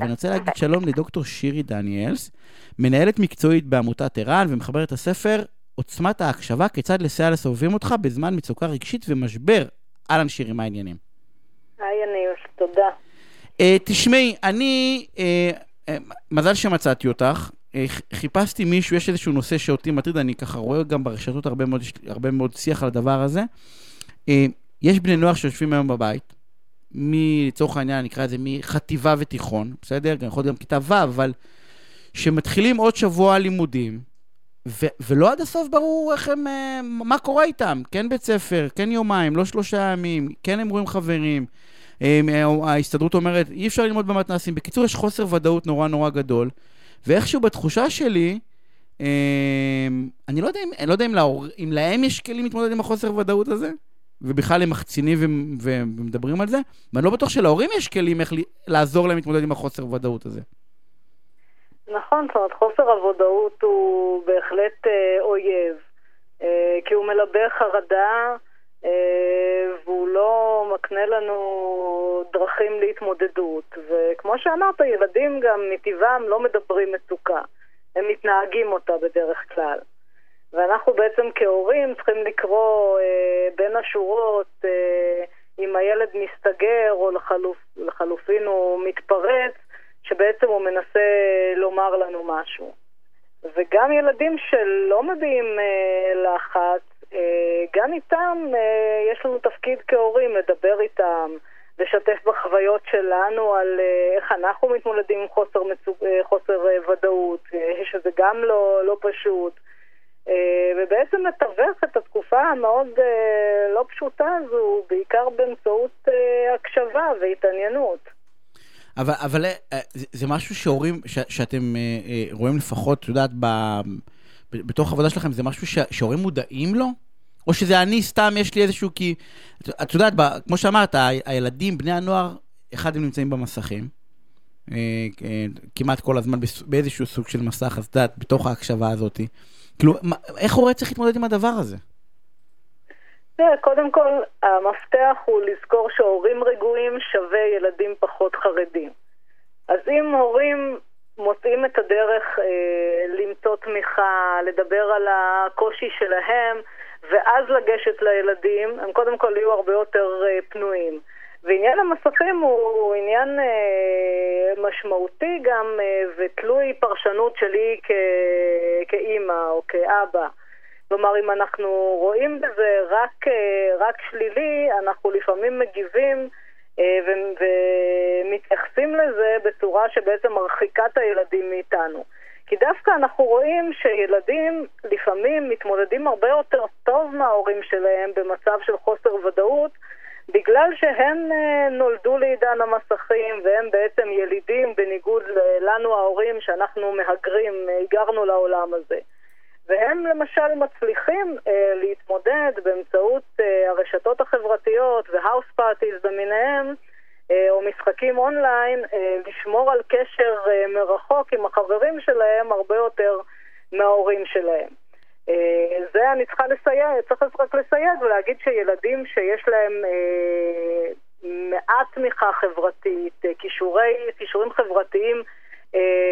ואני רוצה להגיד שלום לדוקטור שירי דניאלס, מנהלת מקצועית בעמותת ער"ן ומחברת הספר עוצמת ההקשבה, כיצד לסייע לסובבים אותך בזמן מצוקה רגשית ומשבר. אהלן שירי, מה העניינים? היי יניב, תודה. Uh, תשמעי, אני, uh, uh, מזל שמצאתי אותך. חיפשתי מישהו, יש איזשהו נושא שאותי מטריד, אני ככה רואה גם ברשתות הרבה מאוד, הרבה מאוד שיח על הדבר הזה. יש בני נוער שיושבים היום בבית, לצורך העניין, נקרא לזה מחטיבה ותיכון, בסדר? יכול להיות גם כיתה ו', אבל שמתחילים עוד שבוע לימודים, ו- ולא עד הסוף ברור איך הם, אה, מה קורה איתם. כן בית ספר, כן יומיים, לא שלושה ימים, כן הם רואים חברים. אה, ההסתדרות אומרת, אי אפשר ללמוד במתנ"סים. בקיצור, יש חוסר ודאות נורא נורא גדול, ואיכשהו בתחושה שלי, אה, אני לא יודע, אם, לא יודע אם, להור, אם להם יש כלים להתמודד עם החוסר ודאות הזה, ובכלל הם מחצינים ומדברים על זה, ואני לא בטוח שלהורים יש כלים איך לעזור להם להתמודד עם החוסר ודאות הזה. נכון, זאת אומרת, חוסר הוודאות הוא בהחלט אה, אויב, אה, כי הוא מלבה חרדה אה, והוא לא מקנה לנו דרכים להתמודדות. וכמו שאמרת, ילדים גם מטבעם לא מדברים מצוקה, הם מתנהגים אותה בדרך כלל. ואנחנו בעצם כהורים צריכים לקרוא אה, בין השורות אה, אם הילד מסתגר או לחלופ, לחלופין הוא מתפרץ, שבעצם הוא מנסה לומר לנו משהו. וגם ילדים שלא מביעים אה, לחץ, אה, גם איתם אה, יש לנו תפקיד כהורים לדבר איתם, לשתף בחוויות שלנו על אה, איך אנחנו מתמודדים עם חוסר, מצו... אה, חוסר אה, ודאות, אה, שזה גם לא, לא פשוט. אה, ובעצם לתווך את התקופה המאוד אה, לא פשוטה הזו, בעיקר באמצעות אה, הקשבה והתעניינות. אבל, אבל זה, משהו שהורים, ש, שאתם רואים לפחות, את יודעת, ב, בתוך העבודה שלכם, זה משהו שהורים מודעים לו? או שזה אני סתם, יש לי איזשהו, כי, את, יודעת, ב, כמו שאמרת, ה, הילדים, בני הנוער, אחד הם נמצאים במסכים, כמעט כל הזמן באיזשהו סוג של מסך, אז את יודעת, בתוך ההקשבה הזאת. כאילו, איך הורה צריך להתמודד עם הדבר הזה? קודם כל, המפתח הוא לזכור שהורים רגועים שווה ילדים פחות חרדים. אז אם הורים מוצאים את הדרך אה, למצוא תמיכה, לדבר על הקושי שלהם, ואז לגשת לילדים, הם קודם כל יהיו הרבה יותר אה, פנויים. ועניין המסכים הוא עניין אה, משמעותי גם אה, ותלוי פרשנות שלי כ, כאימא או כאבא. כלומר, אם אנחנו רואים בזה רק, אה, רק שלילי, אנחנו לפעמים מגיבים אה, ו- ומתייחסים לזה בצורה שבעצם מרחיקה את הילדים מאיתנו. כי דווקא אנחנו רואים שילדים לפעמים מתמודדים הרבה יותר טוב מההורים שלהם במצב של חוסר ודאות בגלל שהם אה, נולדו לעידן המסכים והם בעצם ילידים בניגוד לנו ההורים שאנחנו מהגרים, היגרנו לעולם הזה. והם למשל מצליחים אה, להתמודד באמצעות אה, הרשתות החברתיות והאוס פארטיז במיניהם, אה, או משחקים אונליין, אה, לשמור על קשר אה, מרחוק עם החברים שלהם הרבה יותר מההורים שלהם. אה, זה אני צריכה לסייג, צריך רק לסייג ולהגיד שילדים שיש להם אה, מעט תמיכה חברתית, אה, כישורי, כישורים חברתיים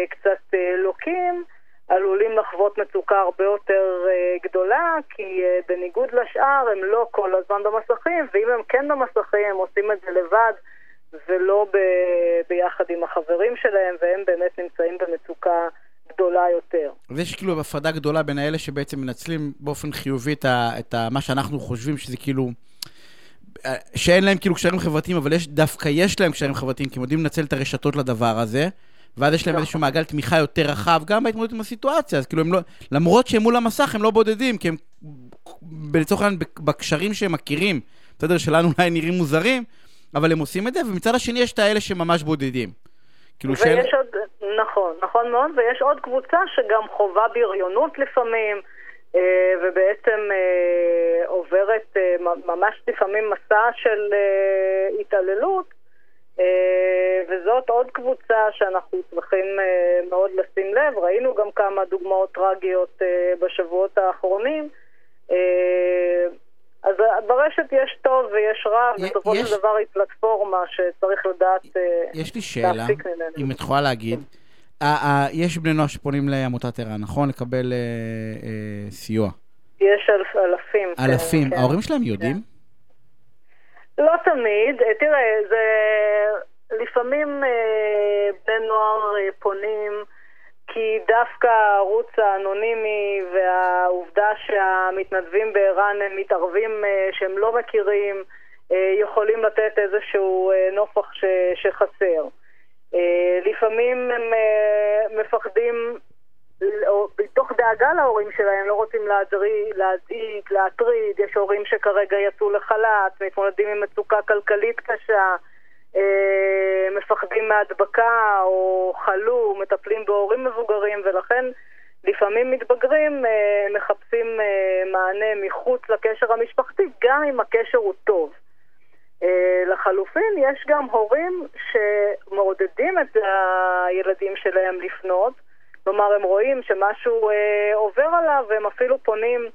קצת לוקים, עלולים לחוות מצוקה הרבה יותר גדולה, כי בניגוד לשאר הם לא כל הזמן במסכים, ואם הם כן במסכים הם עושים את זה לבד ולא ב, ביחד עם החברים שלהם, והם באמת נמצאים במצוקה גדולה יותר. ויש כאילו הפרדה גדולה בין האלה שבעצם מנצלים באופן חיובי את, ה, את ה, מה שאנחנו חושבים שזה כאילו... שאין להם כאילו קשרים חברתיים, אבל יש, דווקא יש להם קשרים חברתיים, כי הם יודעים לנצל את הרשתות לדבר הזה, ואז יש להם נכון. איזשהו מעגל תמיכה יותר רחב, גם בהתמודדות עם הסיטואציה, אז כאילו הם לא, למרות שהם מול המסך הם לא בודדים, כי הם לצורך העניין בקשרים שהם מכירים, בסדר, שלנו אולי נראים מוזרים, אבל הם עושים את זה, ומצד השני יש את האלה שממש בודדים. כאילו ויש שאל... עוד, נכון, נכון מאוד, ויש עוד קבוצה שגם חווה בריונות לפעמים, אה, ובעצם אה, עוברת אה, ממש לפעמים מסע של התעללות, וזאת עוד קבוצה שאנחנו צריכים מאוד לשים לב, ראינו גם כמה דוגמאות טרגיות בשבועות האחרונים. אז ברשת יש טוב ויש רע, בסופו של דבר היא פלטפורמה שצריך לדעת אה, יש לי שאלה. אם את יכולה להגיד. אה, אה, יש בני נוער שפונים לעמותת ער"ן, נכון? לקבל אה, אה, סיוע. יש אלפים. כן, אלפים. כן. ההורים שלהם יודעים? לא תמיד. אה, תראה, זה... לפעמים אה, בני נוער פונים כי דווקא הערוץ האנונימי והעובדה שהמתנדבים בער"ן הם מתערבים אה, שהם לא מכירים, אה, יכולים לתת איזשהו אה, נופח ש, שחסר. אה, לפעמים הם אה, מפחדים, או מתוך דאגה להורים שלהם, לא רוצים להזעיק, להטריד, יש הורים שכרגע יצאו לחל"ת, מתמודדים עם מצוקה כלכלית קשה, אה, מפחדים מהדבקה או חלו, מטפלים בהורים מבוגרים, ולכן לפעמים מתבגרים מחפשים מענה מחוץ לקשר המשפחתי, גם אם הקשר הוא טוב. אה, לחלופין, יש גם הורים שמעודדים את הילדים שלהם לפנות, כלומר הם רואים שמשהו אה, עובר עליו והם אפילו פונים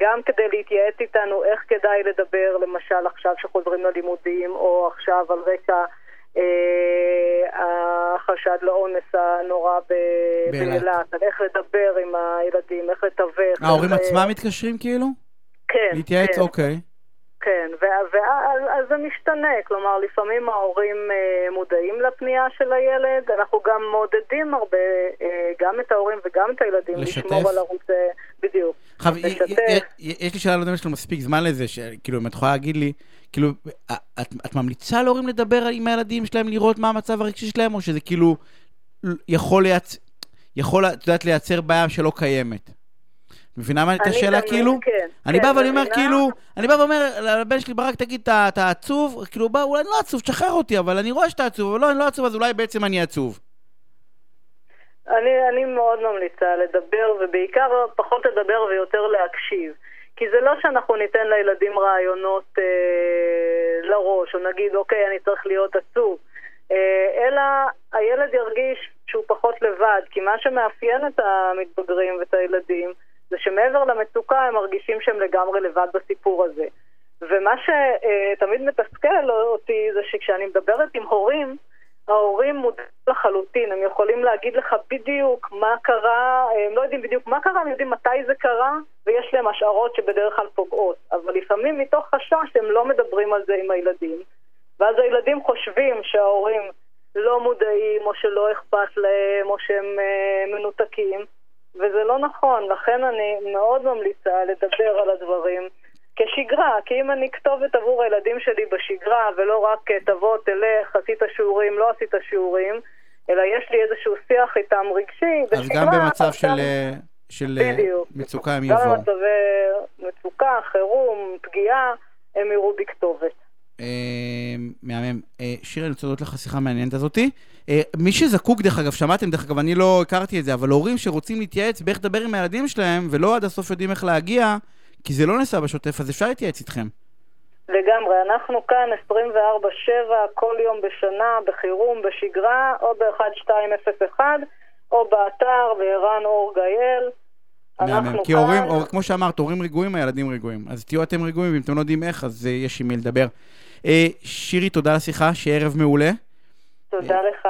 גם כדי להתייעץ איתנו איך כדאי לדבר, למשל עכשיו שחוזרים ללימודים או עכשיו על רקע אה, החשד לאונס הנורא באילת. על איך לדבר עם הילדים, איך לתווך. ההורים אה, עצמם מתקשרים כאילו? כן, להתייעץ? כן. אוקיי. כן, ואז אז זה משתנה, כלומר לפעמים ההורים אה, מודעים לפנייה של הילד, אנחנו גם מעודדים הרבה, אה, גם את ההורים וגם את הילדים, לשתף? לשמור על ערוץ, אה, בדיוק. עכשיו, לשתף. יש לי שאלה, לא יודע אם יש לנו מספיק זמן לזה, שכאילו, אם את יכולה להגיד לי, כאילו, את, את ממליצה להורים לדבר עם הילדים שלהם, לראות מה המצב הרגשי שלהם, או שזה כאילו יכול לייצר, יכול, את יודעת, לייצר בעיה שלא קיימת? מבינה מה השאלה, תמיד- כאילו? כן, אני כן, בא ואני אומר. כאילו, אני בא ואומר לבן שלי, ברק, תגיד, אתה עצוב? כאילו, בא, אולי אני לא עצוב, תשחרר אותי, אבל אני רואה שאתה עצוב, אבל לא, אני לא עצוב, אז אולי בעצם אני עצוב. אני, אני מאוד ממליצה לדבר, ובעיקר פחות לדבר ויותר להקשיב. כי זה לא שאנחנו ניתן לילדים רעיונות אה, לראש, או נגיד, אוקיי, אני צריך להיות עצוב, אה, אלא הילד ירגיש שהוא פחות לבד, כי מה שמאפיין את המתבגרים ואת הילדים, זה שמעבר למצוקה הם מרגישים שהם לגמרי לבד בסיפור הזה. ומה שתמיד מתסכל אותי זה שכשאני מדברת עם הורים, ההורים מודעים לחלוטין, הם יכולים להגיד לך בדיוק מה קרה, הם לא יודעים בדיוק מה קרה, הם יודעים מתי זה קרה, ויש להם השערות שבדרך כלל פוגעות. אבל לפעמים מתוך חשש הם לא מדברים על זה עם הילדים, ואז הילדים חושבים שההורים לא מודעים, או שלא אכפת להם, או שהם אה, מנותקים, וזה לא נכון. לכן אני מאוד ממליצה לדבר על הדברים. כשגרה, כי אם אני כתובת עבור הילדים שלי בשגרה, ולא רק אה, תבוא, תלך, עשית שיעורים, לא עשית שיעורים, אלא יש לי איזשהו שיח איתם רגשי, אז בשגרה, גם במצב אז של, גם- אה, של אה, בדיוק. מצוקה הם גם יבואו. במצבי מצוקה, חירום, פגיעה, הם יראו בי כתובת. אה, מהמם. אה, שיר, אני רוצה להודות לך שיחה מעניינת הזאתי. אה, מי שזקוק, דרך אגב, שמעתם, דרך אגב, אני לא הכרתי את זה, אבל הורים שרוצים להתייעץ באיך לדבר עם הילדים שלהם, ולא עד הסוף יודעים איך להגיע, כי זה לא נעשה בשוטף, אז אפשר להתייעץ איתכם. לגמרי, אנחנו כאן 24-7, כל יום בשנה, בחירום, בשגרה, או ב-1201, או באתר, בערן אור גייל. מהמם. כי כאן. הורים, או, כמו שאמרת, הורים רגועים, הילדים רגועים. אז תהיו אתם רגועים, ואם אתם לא יודעים איך, אז אה, יש עם מי לדבר. אה, שירי, תודה על השיחה, שיהיה ערב מעולה. תודה לך.